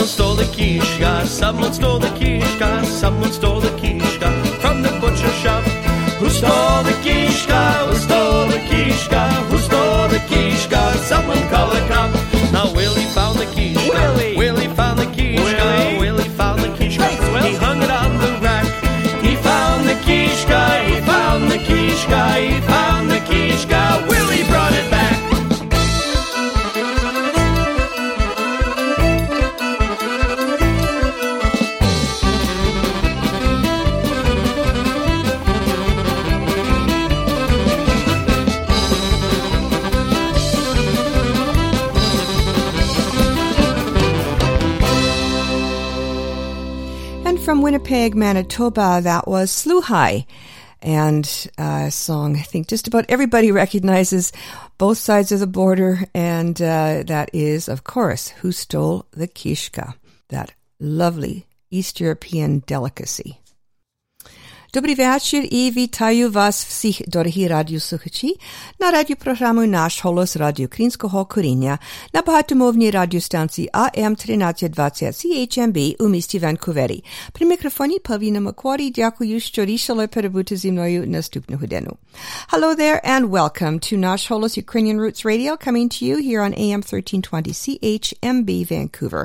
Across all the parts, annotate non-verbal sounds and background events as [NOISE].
someone stole the kishka, someone stole the kishka, someone stole Winnipeg, Manitoba, that was Sluhai. And uh, a song I think just about everybody recognizes both sides of the border. And uh, that is, of course, Who Stole the Kishka, that lovely East European delicacy. Добрий вечір і вітаю вас всіх, дорогі радіослухачі, на радіопрограму «Наш голос Радіо Українського коріння» на багатомовній радіостанції АМ 1320 CHMB у місті Ванкувері. При мікрофоні Павліна Макварі дякую, що рішили перебути зі мною наступну годину. Hello there and welcome to Nash Holos Ukrainian Roots Radio coming to you here on AM 1320 CHMB Vancouver.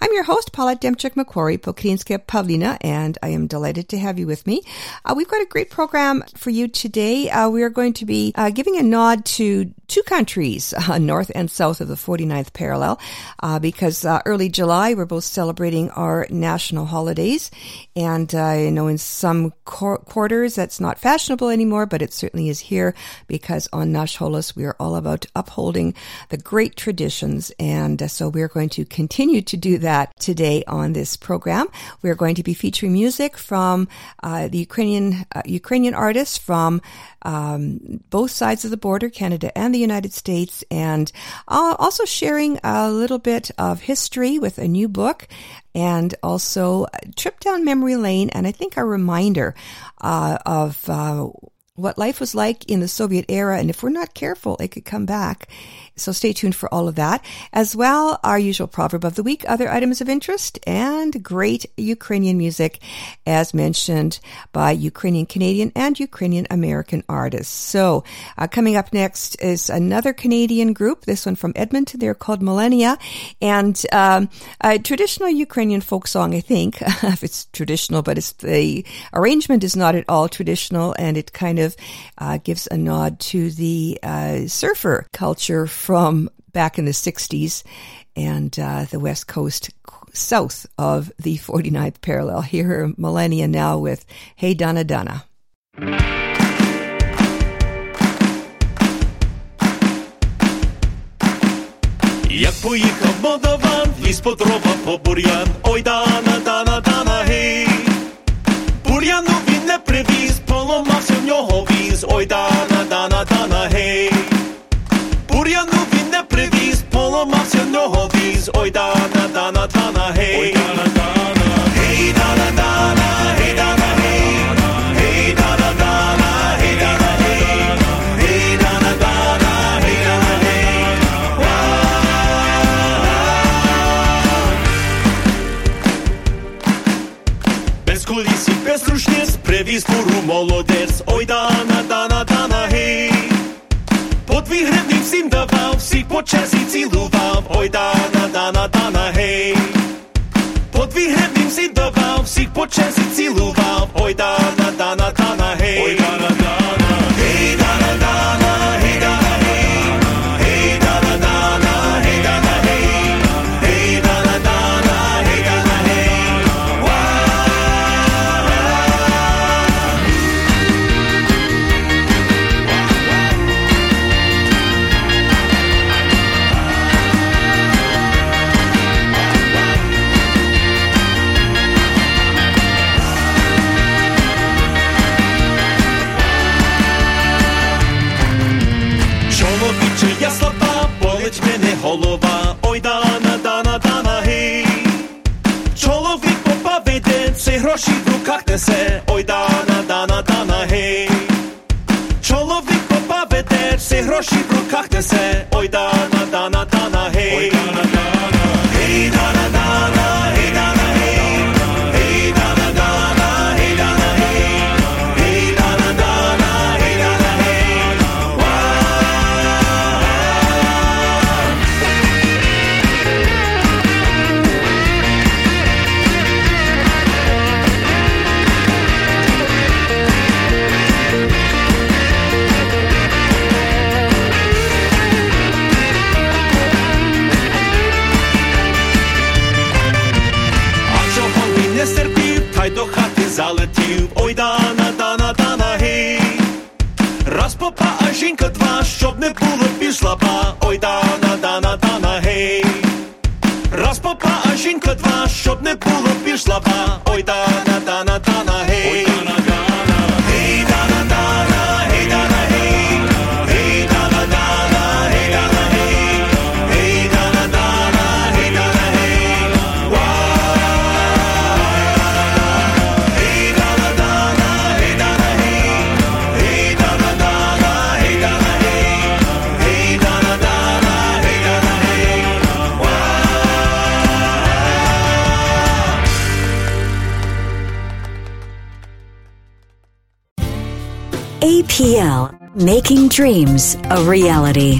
I'm your host, Paula Demchuk Macquarie, Pokrinska Pavlina, and I am delighted to have you with me. Uh, we've got a great program for you today. Uh, we are going to be uh, giving a nod to two countries, [LAUGHS] uh, north and south of the 49th parallel, uh, because uh, early July we're both celebrating our national holidays. And I know in some qu- quarters that's not fashionable anymore, but it certainly is here because on Nash Holos we are all about upholding the great traditions. And so we're going to continue to do that today on this program. We're going to be featuring music from the Ukrainian uh, Ukrainian artists from um, both sides of the border, Canada and the United States, and uh, also sharing a little bit of history with a new book and also trip down memory lane and I think a reminder uh, of uh, what life was like in the Soviet era. And if we're not careful, it could come back. So stay tuned for all of that. As well, our usual proverb of the week, other items of interest, and great Ukrainian music, as mentioned by Ukrainian Canadian and Ukrainian American artists. So, uh, coming up next is another Canadian group, this one from Edmonton. They're called Millennia, and um, a traditional Ukrainian folk song, I think, [LAUGHS] if it's traditional, but it's the arrangement is not at all traditional, and it kind of uh, gives a nod to the uh, surfer culture from back in the 60s and uh, the west coast south of the 49th parallel. Here are Millennia now with Hey Donna Donna. Як поїхав молдаван, ліс по дрова по бур'ян, ой дана, дана, дана, гей. Бур'яну він не привіз, поламався в нього віз, ой дана, дана, дана, гей. нього віз, ой дана, дана, дана, гей. Ой, дана, дана, гей, дана, дана, гей, дана, гей. Гей, дана, дана, гей, дана, гей. Гей, дана, дана, гей, дана, гей. Без коліс і без рушниць привіз фуру молодець, ой дана, дана, дана, гей. По дві гривні всім давав, всіх по черзі цілував, ой дана, дана, по черзі цілував, ой дана, dreams a reality.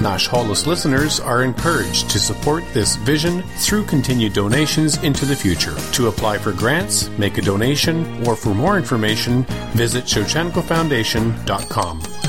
Nash Holos listeners are encouraged to support this vision through continued donations into the future. To apply for grants, make a donation, or for more information, visit ShevchenkoFoundation.com.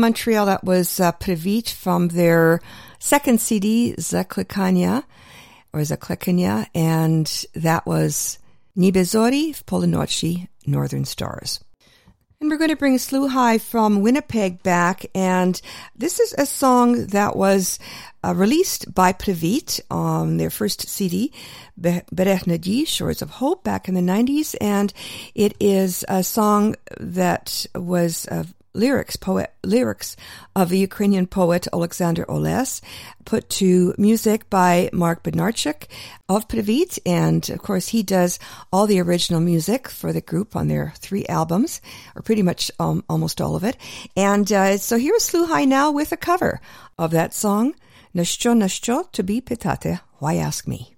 Montreal, that was uh, from their second CD, Zaklekania, or Zaklekania, and that was Nibezori Polinochi, Northern Stars. And we're going to bring Sluhai from Winnipeg back. And this is a song that was uh, released by Previt on their first CD, Berechnadi, Shores of Hope, back in the 90s. And it is a song that was uh, lyrics, poet, lyrics of the Ukrainian poet Alexander Oles, put to music by Mark Bednarchuk of Previt. And of course, he does all the original music for the group on their three albums, or pretty much um, almost all of it. And uh, so here's Sluhai now with a cover of that song, Nashcho Nashcho to be Pitate. Why ask me?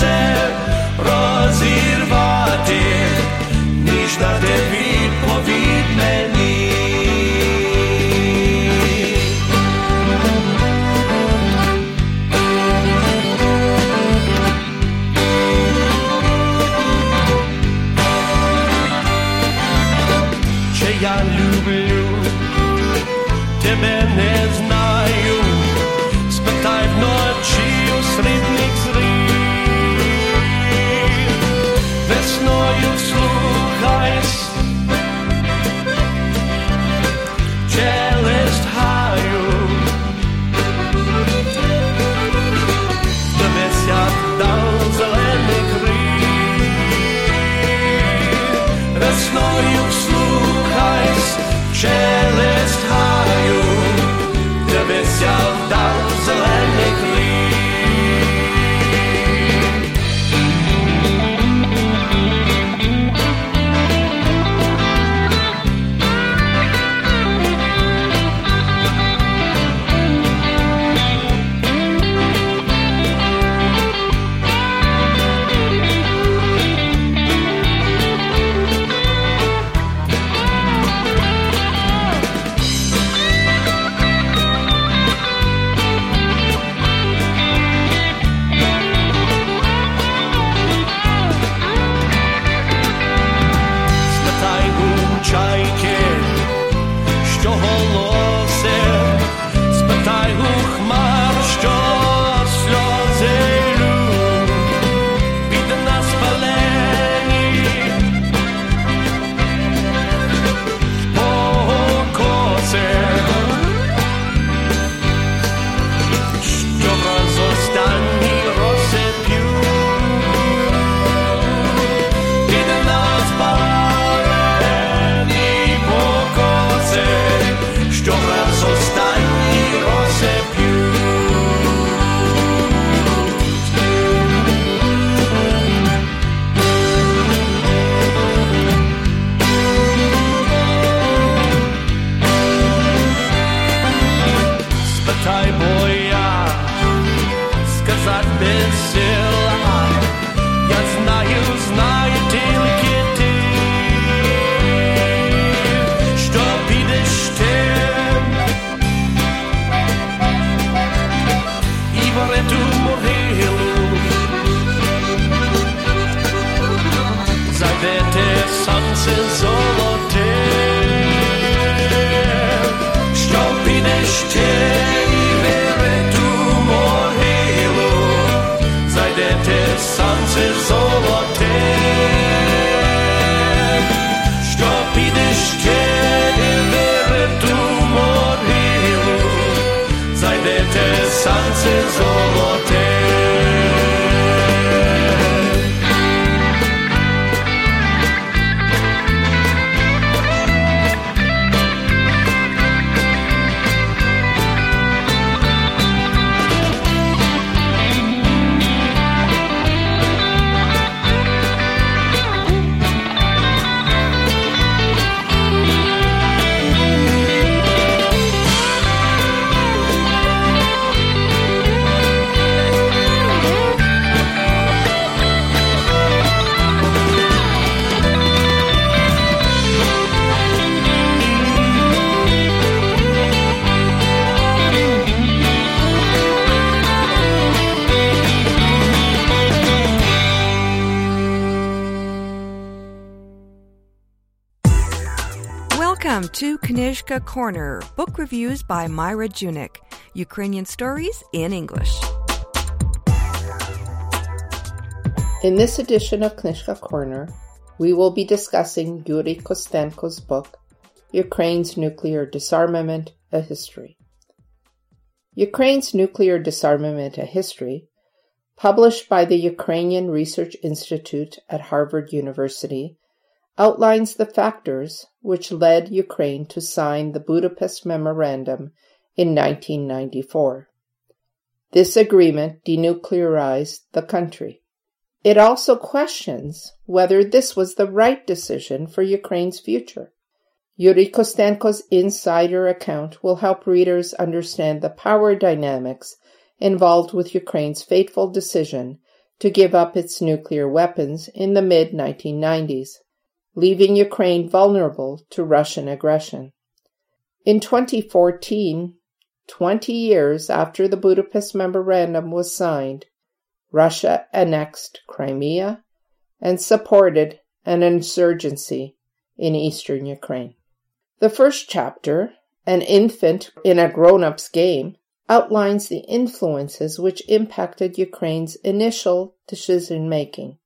серце розірвати, ніж дати sunsets almost to Corner, book reviews by Myra Junyk, Ukrainian stories in English. In this edition of Knyzhka Corner, we will be discussing Yuri Kostenko's book, Ukraine's Nuclear Disarmament, A History. Ukraine's Nuclear Disarmament, A History, published by the Ukrainian Research Institute at Harvard University, outlines the factors which led Ukraine to sign the Budapest Memorandum in 1994. This agreement denuclearized the country. It also questions whether this was the right decision for Ukraine's future. Yuri Kostenko's insider account will help readers understand the power dynamics involved with Ukraine's fateful decision to give up its nuclear weapons in the mid 1990s, leaving Ukraine vulnerable to Russian aggression. In 2014, 20 years after the Budapest Memorandum was signed, Russia annexed Crimea and supported an insurgency in eastern Ukraine. The first chapter, An Infant in a Grown Up's Game, outlines the influences which impacted Ukraine's initial decision making.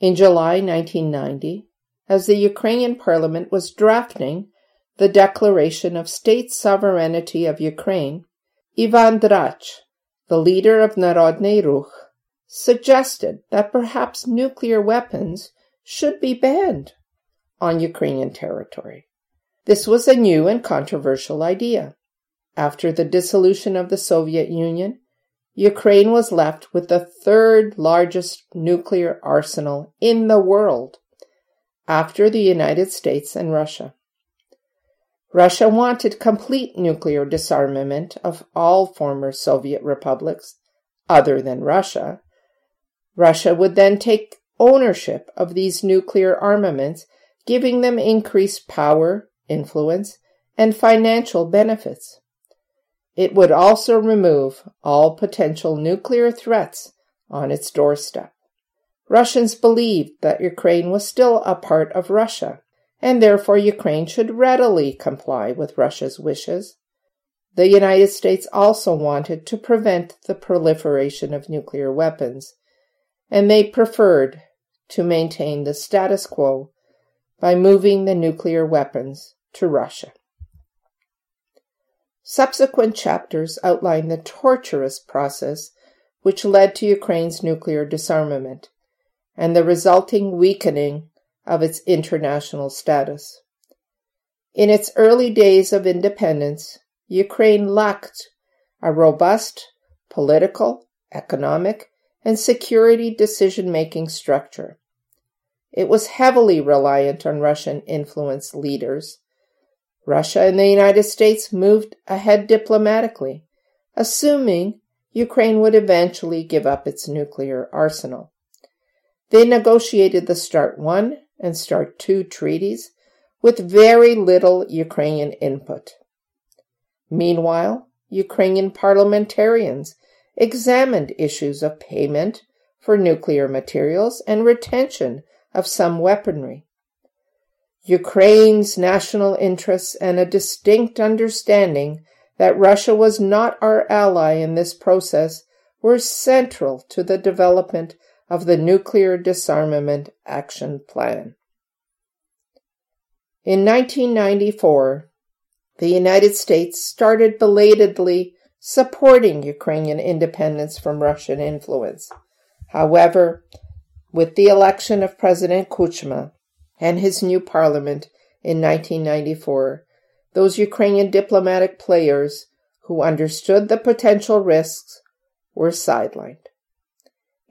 In July 1990, as the Ukrainian parliament was drafting the Declaration of State Sovereignty of Ukraine, Ivan Drach, the leader of Narodny Ruch, suggested that perhaps nuclear weapons should be banned on Ukrainian territory. This was a new and controversial idea. After the dissolution of the Soviet Union, Ukraine was left with the third largest nuclear arsenal in the world after the United States and Russia. Russia wanted complete nuclear disarmament of all former Soviet republics other than Russia Russia would then take ownership of these nuclear armaments, giving them increased power, influence, and financial benefits. It would also remove all potential nuclear threats on its doorstep. Russians believed that Ukraine was still a part of Russia, and therefore Ukraine should readily comply with Russia's wishes. The United States also wanted to prevent the proliferation of nuclear weapons and they preferred to maintain the status quo by moving the nuclear weapons to Russia. Subsequent chapters outline the torturous process which led to Ukraine's nuclear disarmament and the resulting weakening of its international status. In its early days of independence, Ukraine lacked a robust political, economic, and security decision making structure. It was heavily reliant on Russian influenced leaders. Russia and the United States moved ahead diplomatically, assuming Ukraine would eventually give up its nuclear arsenal. They negotiated the START 1 and START 2 treaties with very little Ukrainian input. Meanwhile, Ukrainian parliamentarians examined issues of payment for nuclear materials and retention of some weaponry. Ukraine's national interests and a distinct understanding that Russia was not our ally in this process were central to the development of the Nuclear Disarmament Action Plan. In 1994, the United States started belatedly supporting Ukrainian independence from Russian influence. However, with the election of President Kuchma and his new parliament in 1994, those Ukrainian diplomatic players who understood the potential risks were sidelined.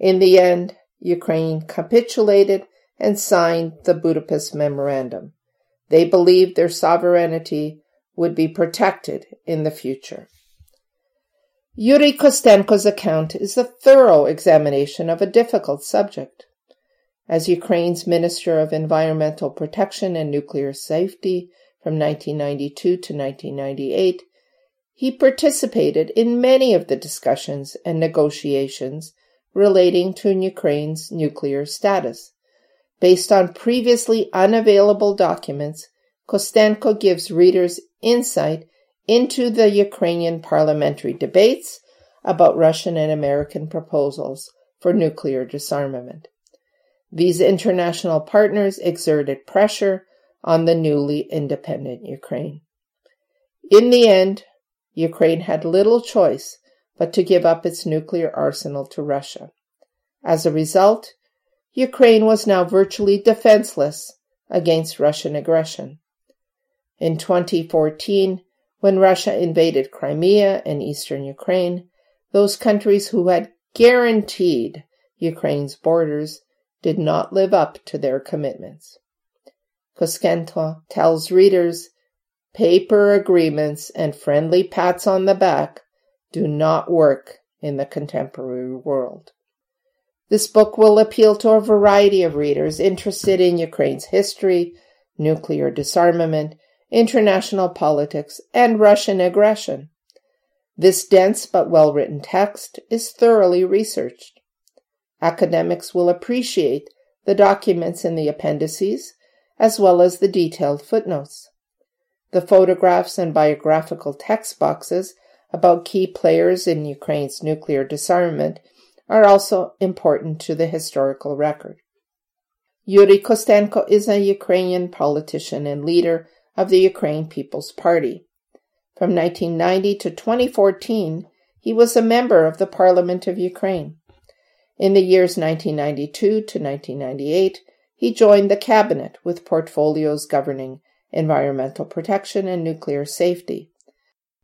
In the end, Ukraine capitulated and signed the Budapest Memorandum. They believed their sovereignty would be protected in the future. Yuri Kostenko's account is a thorough examination of a difficult subject. As Ukraine's Minister of Environmental Protection and Nuclear Safety from 1992 to 1998, he participated in many of the discussions and negotiations relating to Ukraine's nuclear status. Based on previously unavailable documents, Kostenko gives readers insight into the Ukrainian parliamentary debates about Russian and American proposals for nuclear disarmament. These international partners exerted pressure on the newly independent Ukraine. In the end, Ukraine had little choice but to give up its nuclear arsenal to Russia. As a result, Ukraine was now virtually defenseless against Russian aggression. In 2014, when Russia invaded Crimea and eastern Ukraine, those countries who had guaranteed Ukraine's borders did not live up to their commitments. Kostenko tells readers paper agreements and friendly pats on the back do not work in the contemporary world. This book will appeal to a variety of readers interested in Ukraine's history, nuclear disarmament, international politics, and Russian aggression. This dense but well written text is thoroughly researched. Academics will appreciate the documents in the appendices as well as the detailed footnotes. The photographs and biographical text boxes about key players in Ukraine's nuclear disarmament are also important to the historical record. Yuri Kostenko is a Ukrainian politician and leader of the Ukraine People's Party. From 1990 to 2014, he was a member of the Parliament of Ukraine. In the years 1992 to 1998, he joined the cabinet with portfolios governing environmental protection and nuclear safety.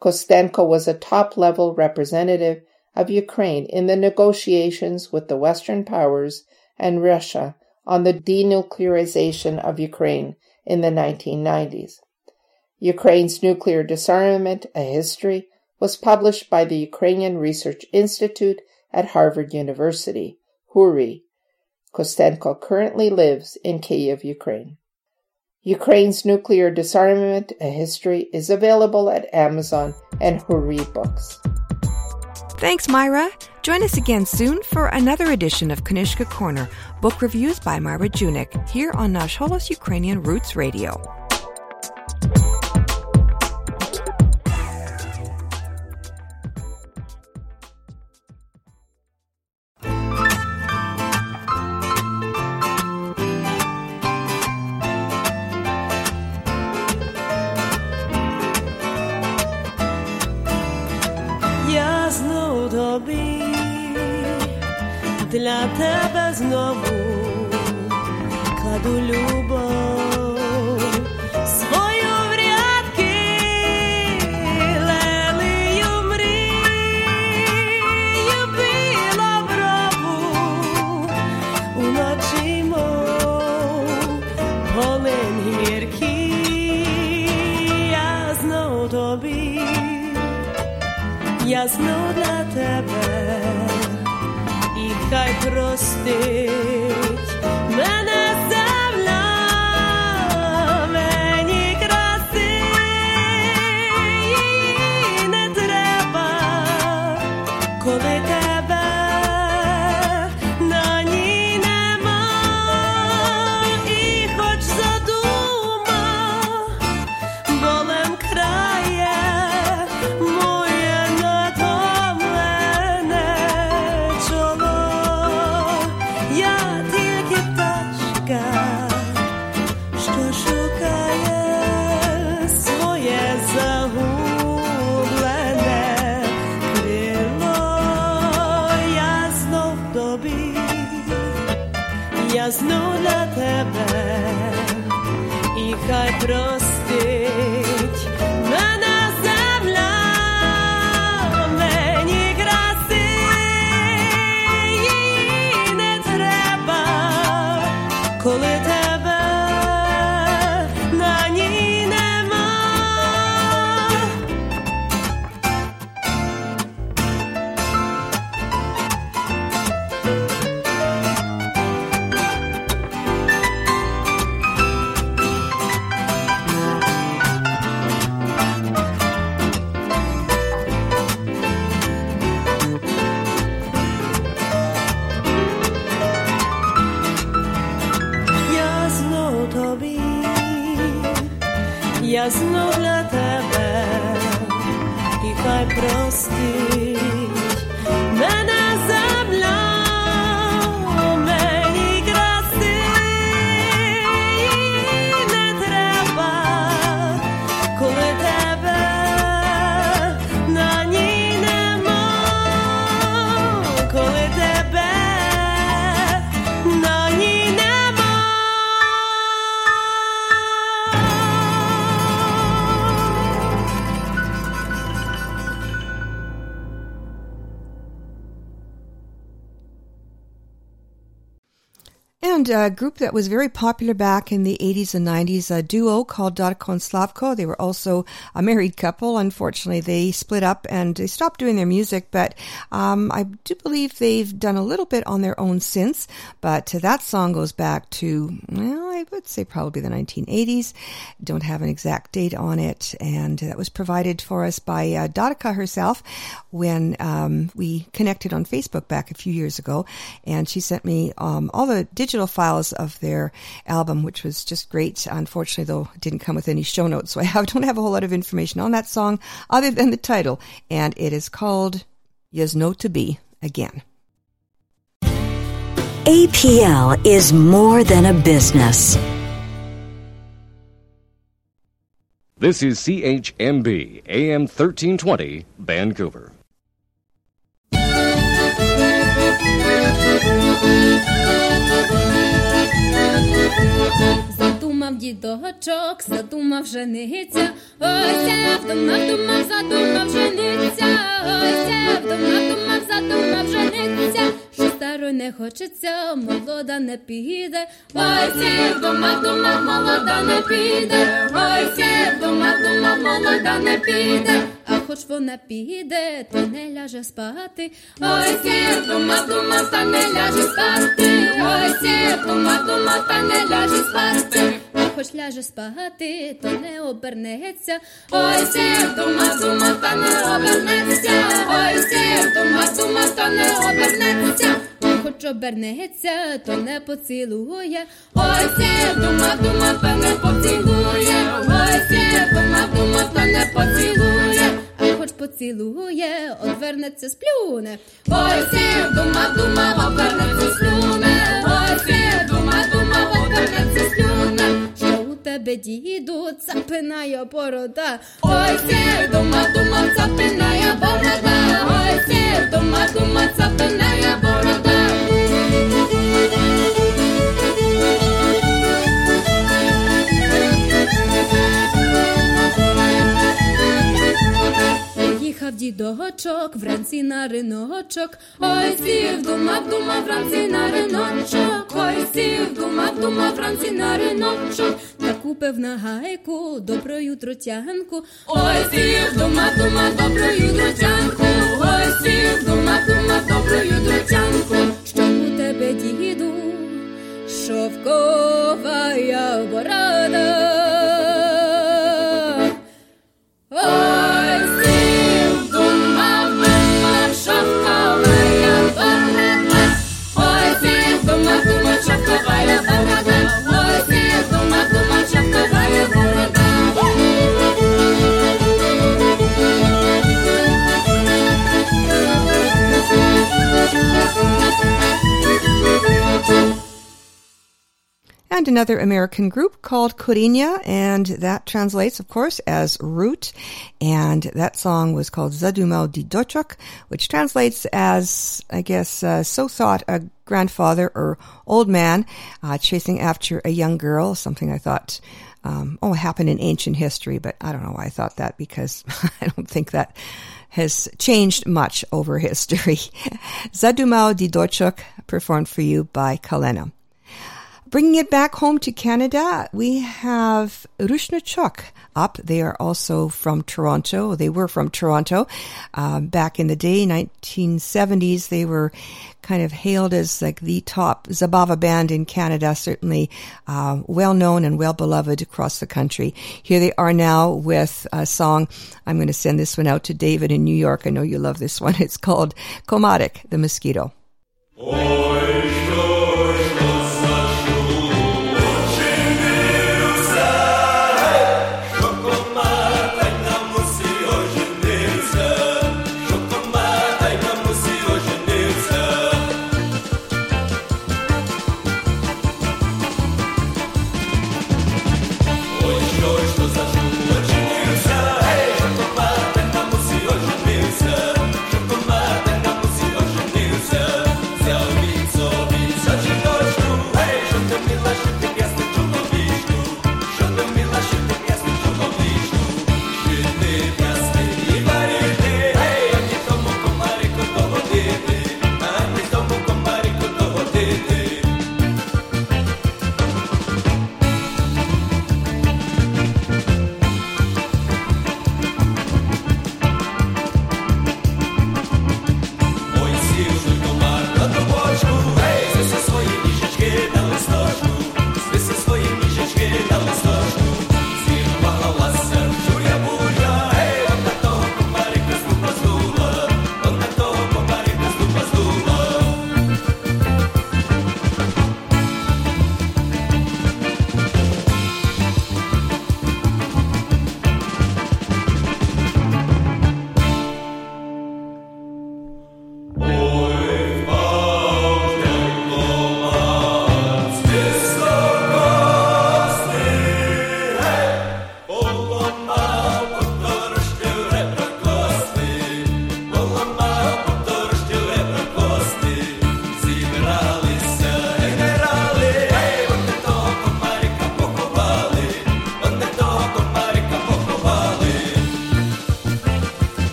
Kostenko was a top level representative of Ukraine in the negotiations with the Western powers and Russia on the denuclearization of Ukraine in the 1990s. Ukraine's Nuclear Disarmament, A History, was published by the Ukrainian Research Institute at Harvard University, HURI. Kostenko currently lives in Kiev, Ukraine. Ukraine's Nuclear Disarmament, A History is available at Amazon and HURI Books. Thanks, Myra. Join us again soon for another edition of Knyzhka Corner, book reviews by Myra Junyk, here on Nash Holos Ukrainian Roots Radio. A group that was very popular back in the 80s and 90s, a duo called Darko and Slavko. They were also a married couple. Unfortunately, they split up and they stopped doing their music, but um, I do believe they've done a little bit on their own since. But that song goes back to, well, I would say probably the 1980s. Don't have an exact date on it. And that was provided for us by uh, herself when um, we connected on Facebook back a few years ago. And she sent me um, all the digital files of their album, which was just great. Unfortunately, though, it didn't come with any show notes, so I [LAUGHS] have, don't have a whole lot of information on that song other than the title. And it is called Yes No to Be Again. APL is more than a business. This is CHMB, AM 1320, Vancouver. Задумав дідочок, задумав жениться, ось я вдумав, думав, задумав жениться, ось я вдумав, думав, задумав жениться, що старої не хочеться, молода не піде, ось я вдумав, думав, молода не піде, ось я вдумав, думав, молода не піде, хоч вона піде, то не ляже спати. Ой, сє, дума, дума, та не ляже спати. Ой, сє, дума, дума, та не ляже спати. Хоч ляже спати, то не обернеться. Ой, сє, дума, дума, та не обернеться. Ой, сє, дума, дума, та не обернеться. Хоч обернеться, то не поцілує. Ой, сє, дума, дума, та не поцілує. Ой, сє, дума, дума, та не поцілує. Поцілує, одвернеться сплюне. Ой, сів, думав, думав, обернеться сплюне. Ой, сів, думав, думав, обернеться сплюне. Що у тебе, діду, цапинає борода. Ой, сів, думав, думав, цапинає борода. Ой, сів, думав, думав, цапинає борода. Їхав дідочок вранці на риночок, ой сів, думав, думав вранці на риночок, ой сів, думав, думав вранці на риночок, та купив на гайку доброю тротянку, ой сів, думав, думав доброю тротянку, ой сів, думав, думав доброю тротянку, що у тебе, діду, шовкова я борода. And another American group called Corinia, and that translates, of course, as root. And that song was called Zadumel di Dochok, which translates as, I guess, uh, so thought a grandfather or old man uh, chasing after a young girl, something I thought, um, oh, happened in ancient history, but I don't know why I thought that because [LAUGHS] I don't think that has changed much over history. [LAUGHS] Zadumel di Dochok performed for you by Kalena. Bringing it back home to Canada, we have Rushnychok up. They are also from Toronto. They were from Toronto. Um, back in the day, 1970s, they were kind of hailed as like the top Zabava band in Canada, certainly uh, well known and well beloved across the country. Here they are now with a song. I'm going to send this one out to David in New York. I know you love this [LAUGHS] one. It's called Komaryk, the Mosquito.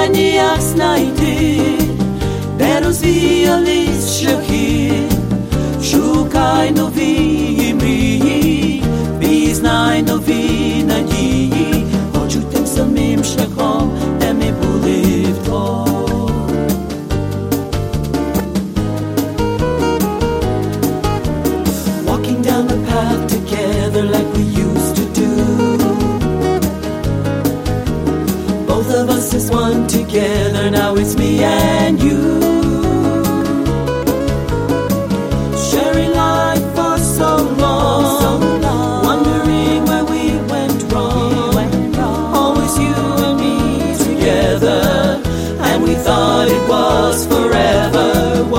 Сповідання як знайти, де розвіялись шляхи, шукай нові мрії, пізнай нові надії,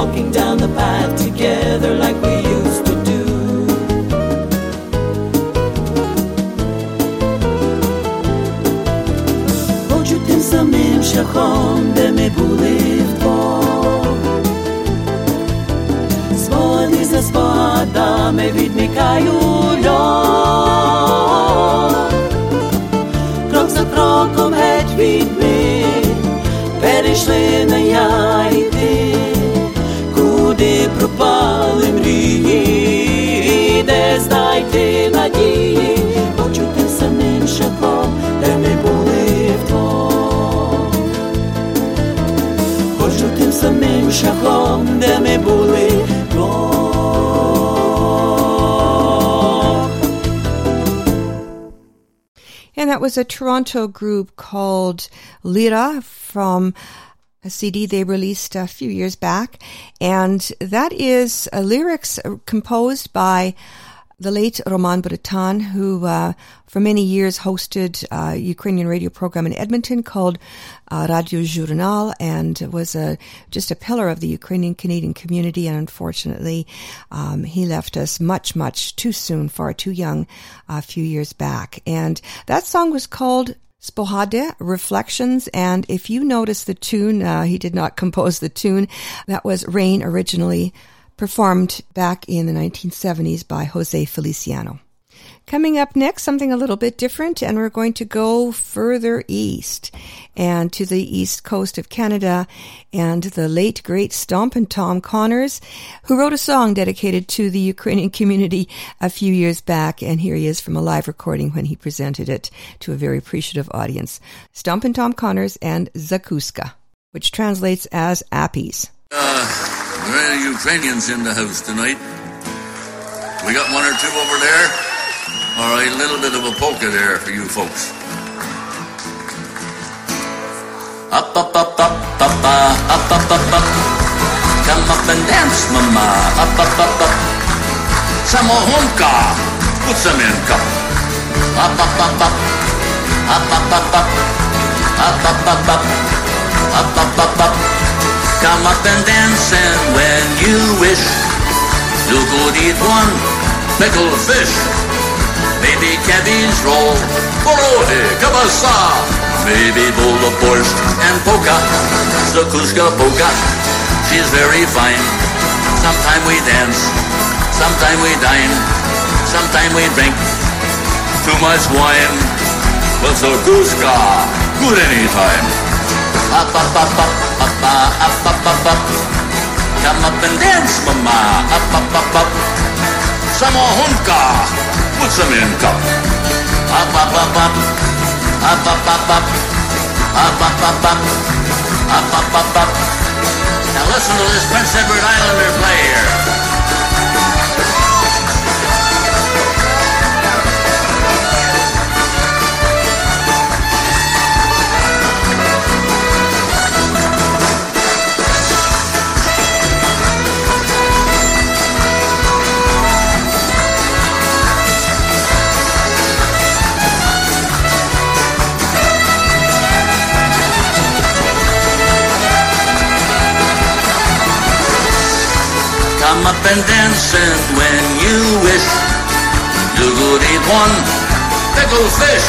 walking down the path together like we used to do. פשוטים סמים של חום במבולים פה. Zvoni se spada me vidni kajuljo Krok za krokom het vid mi самим шляхом, де ми були вдвох. And that was a Toronto group called Lira from a CD they released a few years back. And that is uh, lyrics uh, composed by the late Roman Brytan, who uh, for many years hosted a Ukrainian radio program in Edmonton called uh, Radio Journal and was a, just a pillar of the Ukrainian Canadian community. And unfortunately, um, he left us much, much too soon, far too young, a few years back. And that song was called Spohade Reflections. And if you notice the tune, uh, he did not [LAUGHS] compose the tune. That was Rain originally performed back in the 1970s by Jose Feliciano. Coming up next, something a little bit different, and we're going to go further east and to the east coast of Canada and the late great Stompin' Tom Connors, who wrote a song dedicated to the Ukrainian [LAUGHS] community a few years back, and here he is from a live recording when he presented it to a very appreciative audience. Stompin' Tom Connors and Zakuska, which translates as Appies. Uh, There are any Ukrainians in the house tonight? We got one or two over there? All right, a little bit of a polka there for you folks. Up, up, up, up, up, uh, up, up, up, up. Come up and dance, mama. Up, up, up, up. Some in cup. Up, up, up, up. Up, up, up, up. Up, up, up, up. Up, up, up, up. Come up and dance and when you wish, you could eat one pickled fish. Maybe cabbage roll, porohe, kabasa. Maybe bowl of borscht and polka, zakuska polka. She's very fine. Sometime we dance, sometime we dine, sometime we drink too much wine. But zakuska, good anytime. Up, up, up, up, up, up, up, up. Come up and dance, mama. Up, up, up, up. Samohunka, put some in cup. Up, up, up, up. Up, up, up, up. Up, up, up, up. Up, up, up, up. Now listen to this Prince Edward Islander play here. And dance and when you wish, you could eat one pickled fish.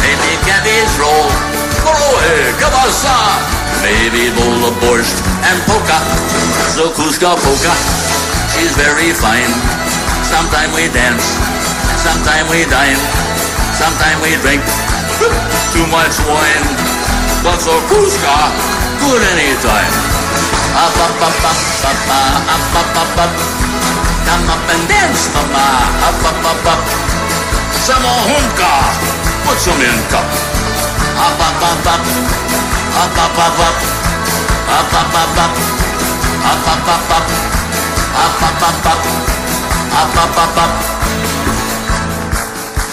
Maybe cabbage roll, korohe, kabasa. Maybe bowl of borscht and polka, Zakuska polka. She's very fine. Sometime we dance, sometime we dine, sometime we drink [LAUGHS] too much wine. But Zakuska, good anytime. Up, up, up, up, up, up, up, up, up. Come up and dance, mama. Up, up, up, up. Samahunka, put some in cup. Up, up, up, up. Up, up, up, up. Up, up, up, up. Up, up, up, up. Up, up, up, up. Up, up, up, up.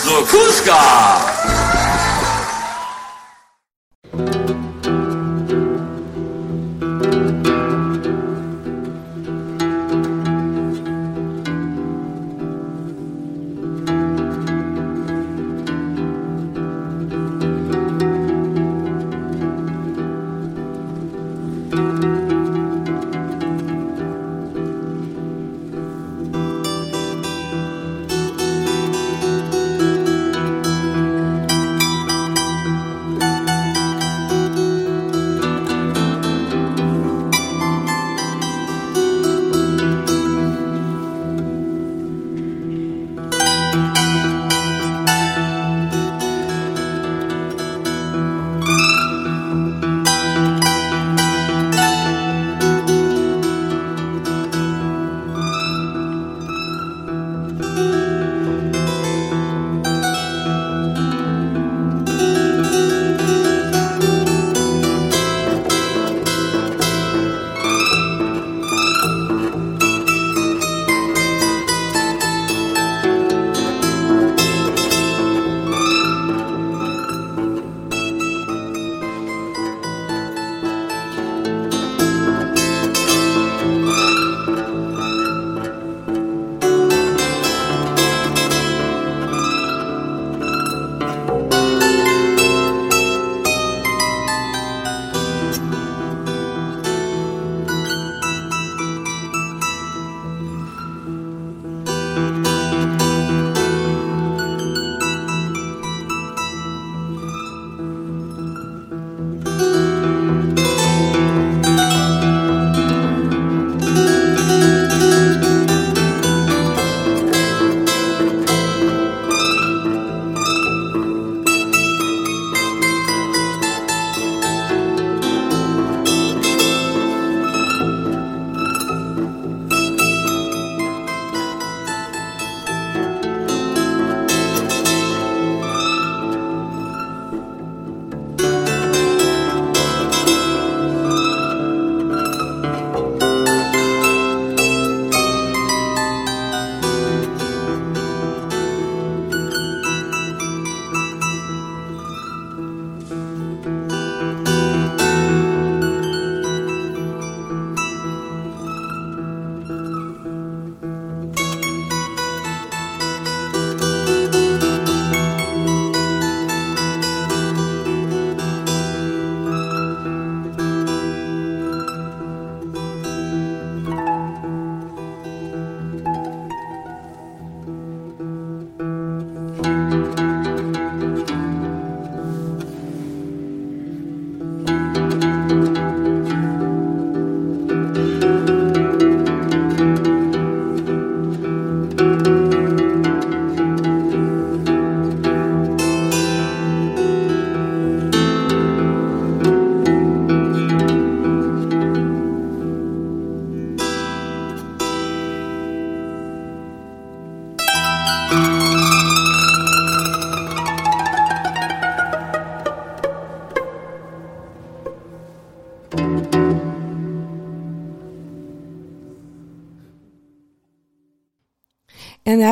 And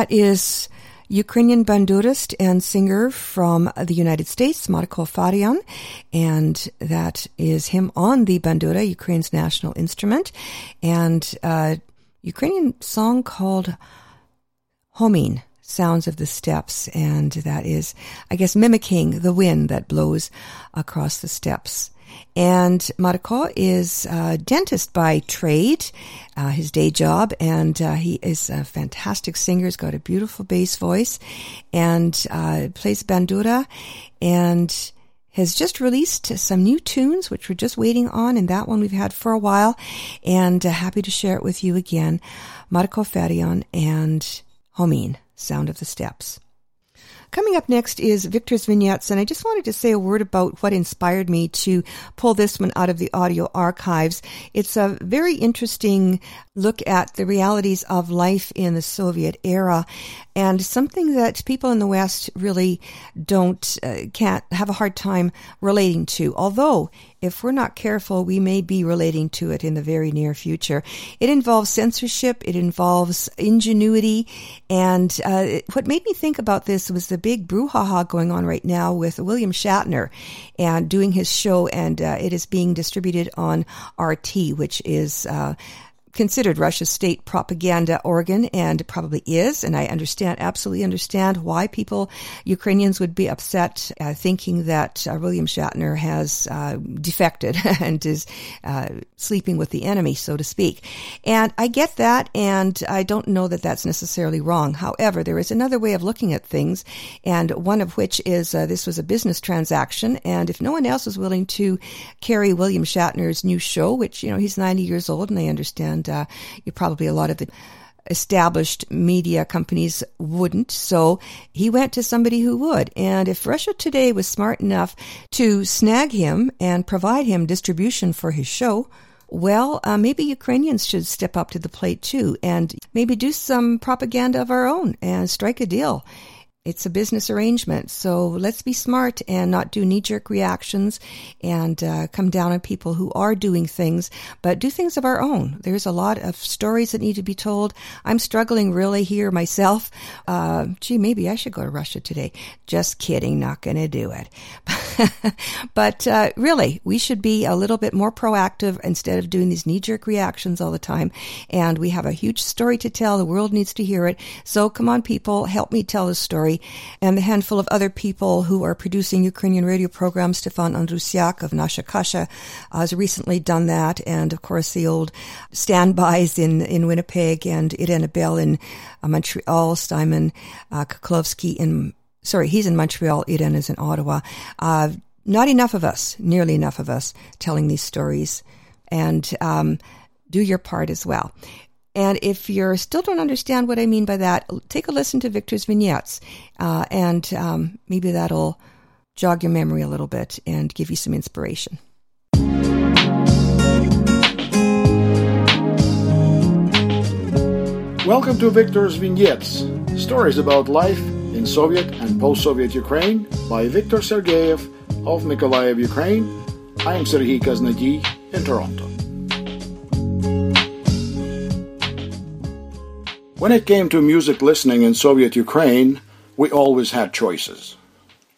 that is Ukrainian bandurist and singer from the United States, Marko Farion. And that is him on the bandura, Ukraine's national instrument. And uh, Ukrainian song called "Homing." sounds of the steppes, and that is, I guess, mimicking the wind that blows across the steppes. And Marko is a dentist by trade, uh, his day job, and uh, he is a fantastic singer. He's got a beautiful bass voice and uh, plays bandura and has just released some new tunes, which we're just waiting on, and that one we've had for a while, and uh, happy to share it with you again. Marko Farion and Homine, Sound of the Steppes. Coming up next is Victor's Vignettes, and I just wanted to say a word about what inspired me to pull this one out of the audio archives. It's a very interesting look at the realities of life in the Soviet era and something that people in the West really don't, uh, can't have a hard time relating to. Although, if we're not careful, we may be relating to it in the very near future. It involves censorship, it involves ingenuity, and uh, what made me think about this was the big brouhaha going on right now with William Shatner and doing his show, and uh, it is being distributed on RT, which is uh, considered Russia's state propaganda organ and probably is. And I understand, absolutely understand why people, Ukrainians would be upset uh, thinking that uh, William Shatner has uh, defected [LAUGHS] and is uh, sleeping with the enemy, so to speak. And I get that, and I don't know that that's necessarily wrong. However, there is another way of looking at things, and one of which is uh, this was a business transaction, and if no one else is willing to carry William Shatner's new show, which, you know, he's 90 years old, and I understand uh, you probably a lot of the established media companies wouldn't. So he went to somebody who would. And if Russia Today was smart enough to snag him and provide him distribution for his show, well, uh, maybe Ukrainians should step up to the plate too and maybe do some propaganda of our own and strike a deal. It's a business arrangement. So let's be smart and not do knee jerk reactions and uh, come down on people who are doing things, but do things of our own. There's a lot of stories that need to be told. I'm struggling really here myself. Uh, gee, maybe I should go to Russia today. Just kidding. Not going to do it. [LAUGHS] but uh, really, we should be a little bit more proactive instead of doing these knee jerk reactions all the time. And we have a huge story to tell. The world needs to hear it. So come on, people, help me tell the story and the handful of other people who are producing Ukrainian radio programs. Stefan Andrusiak of Nasha Kasha has recently done that. And of course, the old standbys in, in Winnipeg and Irena Bell in uh, Montreal, Simon uh, Koklovsky in, sorry, he's in Montreal, Irena is in Ottawa. Uh, not enough of us, nearly enough of us telling these stories. And, um, do your part as well. And if you still don't understand what I mean by that, take a listen to Victor's vignettes, uh, and um, maybe that'll jog your memory a little bit and give you some inspiration. Welcome to Victor's Vignettes, stories about life in Soviet and post-Soviet Ukraine by Viktor Sergeyev of Mykolaiv, Ukraine. I am Serhiy Kaznady in Toronto. When it came to music listening in Soviet Ukraine, we always had choices.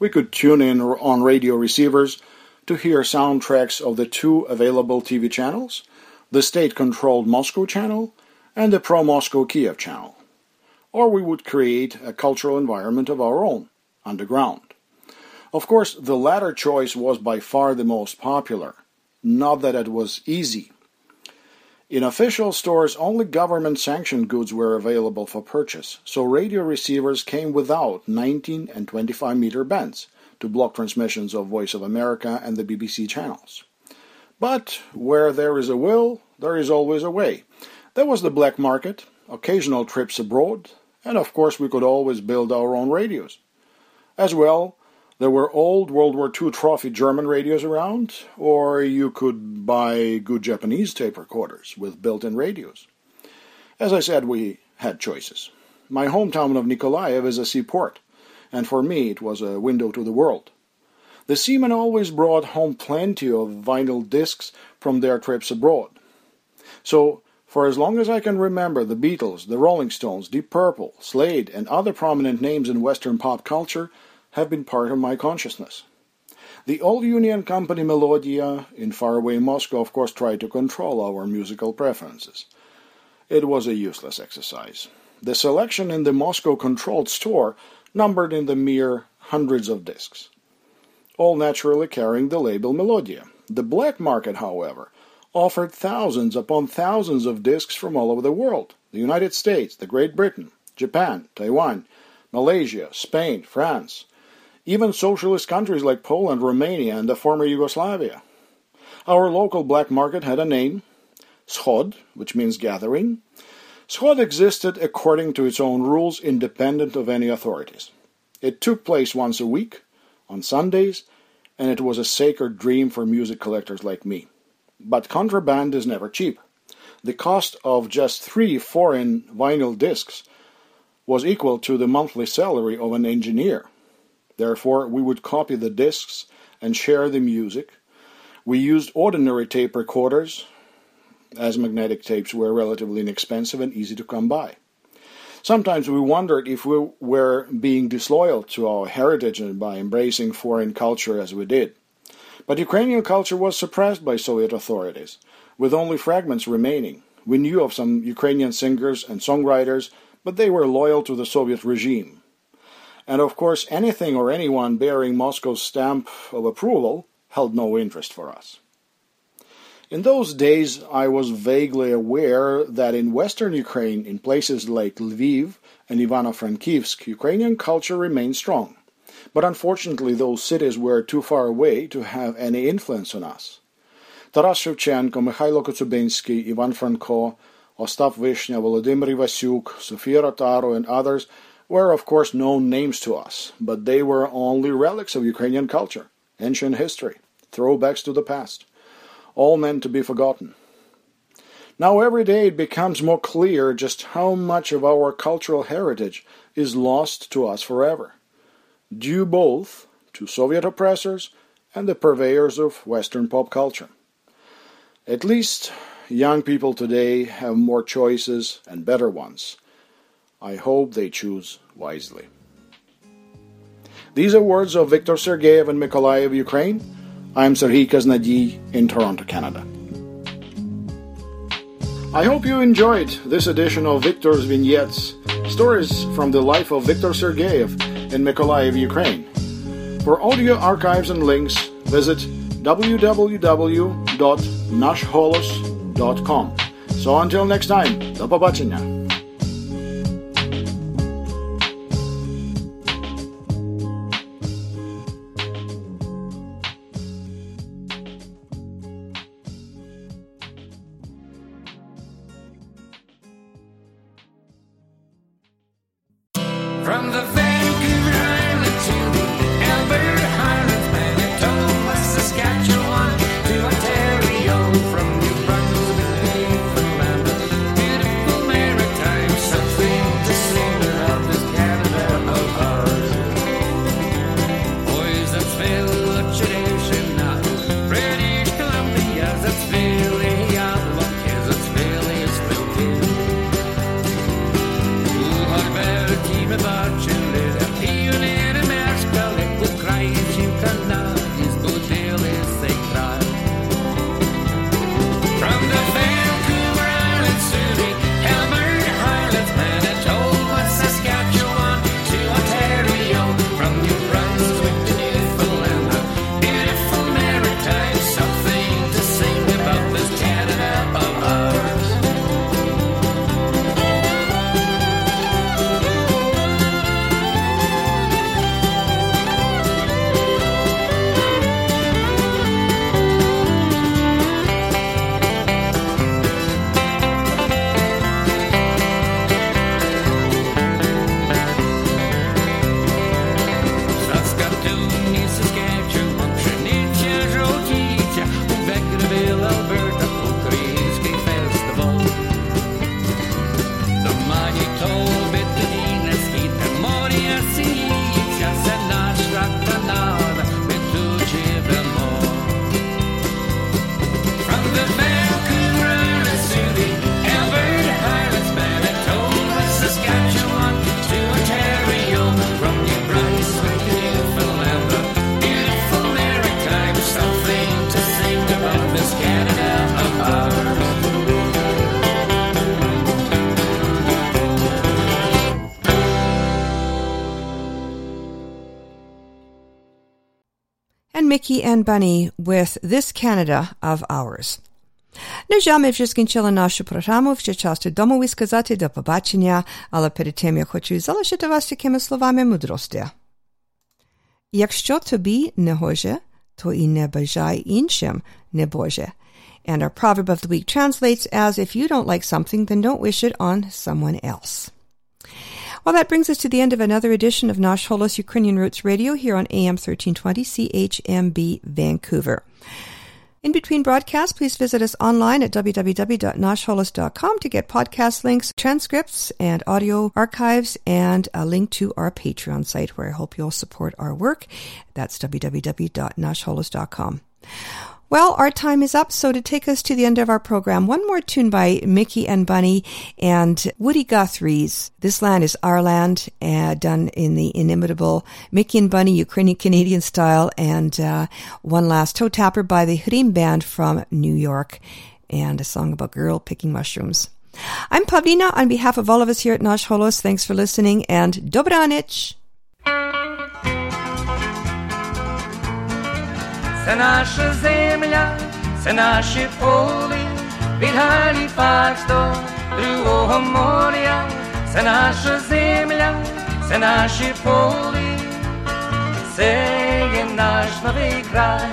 We could tune in on radio receivers to hear soundtracks of the two available TV channels, the state-controlled Moscow channel and the pro-Moscow Kiev channel. Or we would create a cultural environment of our own, underground. Of course, the latter choice was by far the most popular. Not that it was easy. In official stores, only government sanctioned goods were available for purchase, so radio receivers came without 19 and 25 meter bands to block transmissions of Voice of America and the BBC channels. But where there is a will, there is always a way. There was the black market, occasional trips abroad, and of course we could always build our own radios. As well, there were old World War II trophy German radios around, or you could buy good Japanese tape recorders with built-in radios. As I said, we had choices. My hometown of Nikolaev is a seaport, and for me it was a window to the world. The seamen always brought home plenty of vinyl discs from their trips abroad. So, for as long as I can remember, the Beatles, the Rolling Stones, Deep Purple, Slade, and other prominent names in Western pop culture have been part of my consciousness. The old Union Company Melodia in faraway Moscow, of course, tried to control our musical preferences. It was a useless exercise. the selection in the Moscow controlled store numbered in the mere hundreds of discs, all naturally carrying the label Melodia. The black market, however, offered thousands upon thousands of discs from all over the world the United States, the Great Britain, Japan, Taiwan, Malaysia, Spain, France, even socialist countries like Poland, Romania, and the former Yugoslavia. Our local black market had a name, Schod, which means gathering. Schod existed according to its own rules, independent of any authorities. It took place once a week, on Sundays, and it was a sacred dream for music collectors like me. But contraband is never cheap. The cost of just three foreign vinyl discs was equal to the monthly salary of an engineer. Therefore, we would copy the discs and share the music. We used ordinary tape recorders, as magnetic tapes were relatively inexpensive and easy to come by. Sometimes we wondered if we were being disloyal to our heritage by embracing foreign culture as we did. But Ukrainian culture was suppressed by Soviet authorities, with only fragments remaining. We knew of some Ukrainian singers and songwriters, but they were loyal to the Soviet regime. And of course, anything or anyone bearing Moscow's stamp of approval held no interest for us. In those days, I was vaguely aware that in western Ukraine, in places like Lviv and Ivano-Frankivsk, Ukrainian culture remained strong. But unfortunately, those cities were too far away to have any influence on us. Taras Shevchenko, Mikhailo Kotsiubynsky, Ivan Franko, Ostap Vishnya, Volodymyr Ivasyuk, Sofia Rotaru, and others were of course known names to us, but they were only relics of Ukrainian culture, ancient history, throwbacks to the past, all meant to be forgotten. Now every day it becomes more clear just how much of our cultural heritage is lost to us forever, due both to Soviet oppressors and the purveyors of Western pop culture. At least young people today have more choices and better ones I hope they choose wisely. These are words of Viktor Sergeyev in of Ukraine. I'm Serhiy Kaznady in Toronto, Canada. I hope you enjoyed this edition of Viktor's Vignettes, stories from the life of Viktor Sergeyev in Mykolaiv, Ukraine. For audio archives and links, visit www.nashholos.com. So until next time, do Mickey and Bunny with This Canada of Ours. Na žal вжескінчила нашу програму, вже час додому і сказати до побачення, але перед тим я хочу залишити вас якими словами мудрості. Якщо тобі не гоже, то і не бажай іншим не Боже. And our proverb of the week translates as if you don't like something, then don't wish it on someone else. Well, that brings us to the end of another edition of Nash Holos Ukrainian Roots Radio here on AM 1320 CHMB Vancouver. In between broadcasts, please visit us online at www.nashholos.com to get podcast links, transcripts, and audio archives, and a link to our Patreon site where I hope you'll support our work. That's www.nashholos.com. Well, our time is up, so to take us to the end of our program, one more tune by Mickey and Bunny and Woody Guthrie's This Land is Our Land, uh, done in the inimitable Mickey and Bunny Ukrainian Canadian style, and uh, one last toe tapper by the Hrim Band from New York, and a song about girl picking mushrooms. I'm Pavlina on behalf of all of us here at Nash Holos. Thanks for listening, and Dobranich! Це наша земля, це наші поли, від Галіфакс до другого моря, це наша земля, це наші поли, це є наш новий край.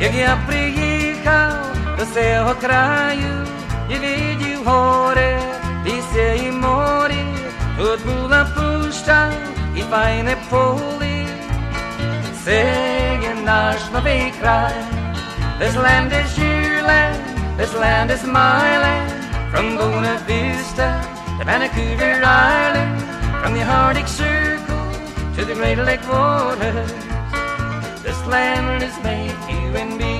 Як я приїхав до цього краю, і видів горе, лісся і морі, тут була пуща і файне поле. Це kraj. This land is your land, this land is my land. From Bonavista to Vancouver Island, from the Arctic Circle to the Great Lake waters, this land is made you and me.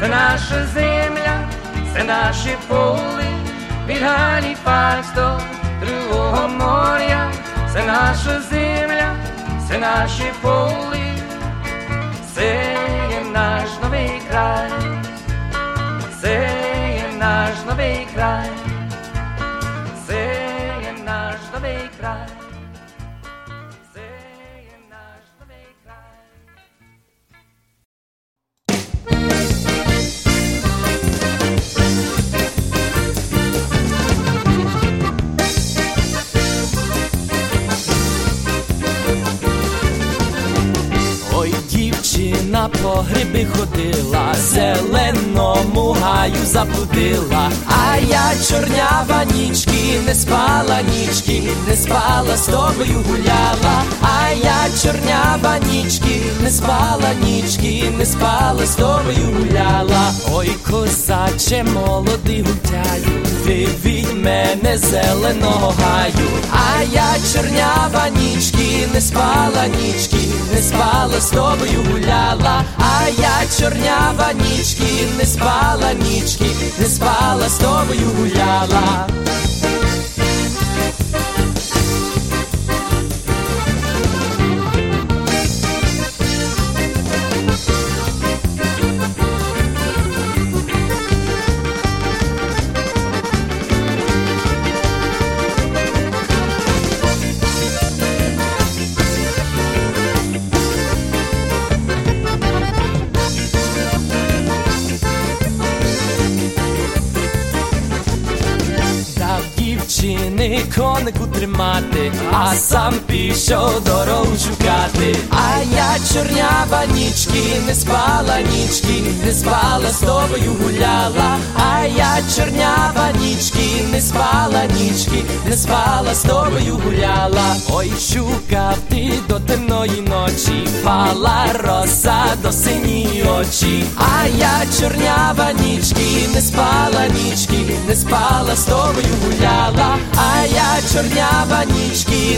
Це наша земля, це наше поле, від Галіфальстов, другого моря. Це наша земля, це наші поли, це є наш новий край, це є наш новий край, дівчина по гриби ходила, зеленому гаю заблудила, а я чорнява нічки, не спала нічки, не спала з тобою гуляла, а я чорнява нічки, не спала нічки, не спала з тобою гуляла. Ой, козаче, молодий гультяю, ти від мене зеленого гаю, а я чорнява нічки, не спала нічки, не спала з тобою гуляла, а я чорнява нічки, не спала нічки, не спала з тобою гуляла. കുത്തിരി сам пішов дорогу шукати. А я чорнява нічки, не спала нічки, не спала з тобою гуляла. А я чорнява нічки, не спала нічки, не спала з тобою гуляла. Ой, шукав ти до темної ночі, пала роса до синії очі. А я чорнява нічки, не спала нічки, не спала з тобою гуляла. А я чорнява нічки,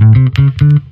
Thank you.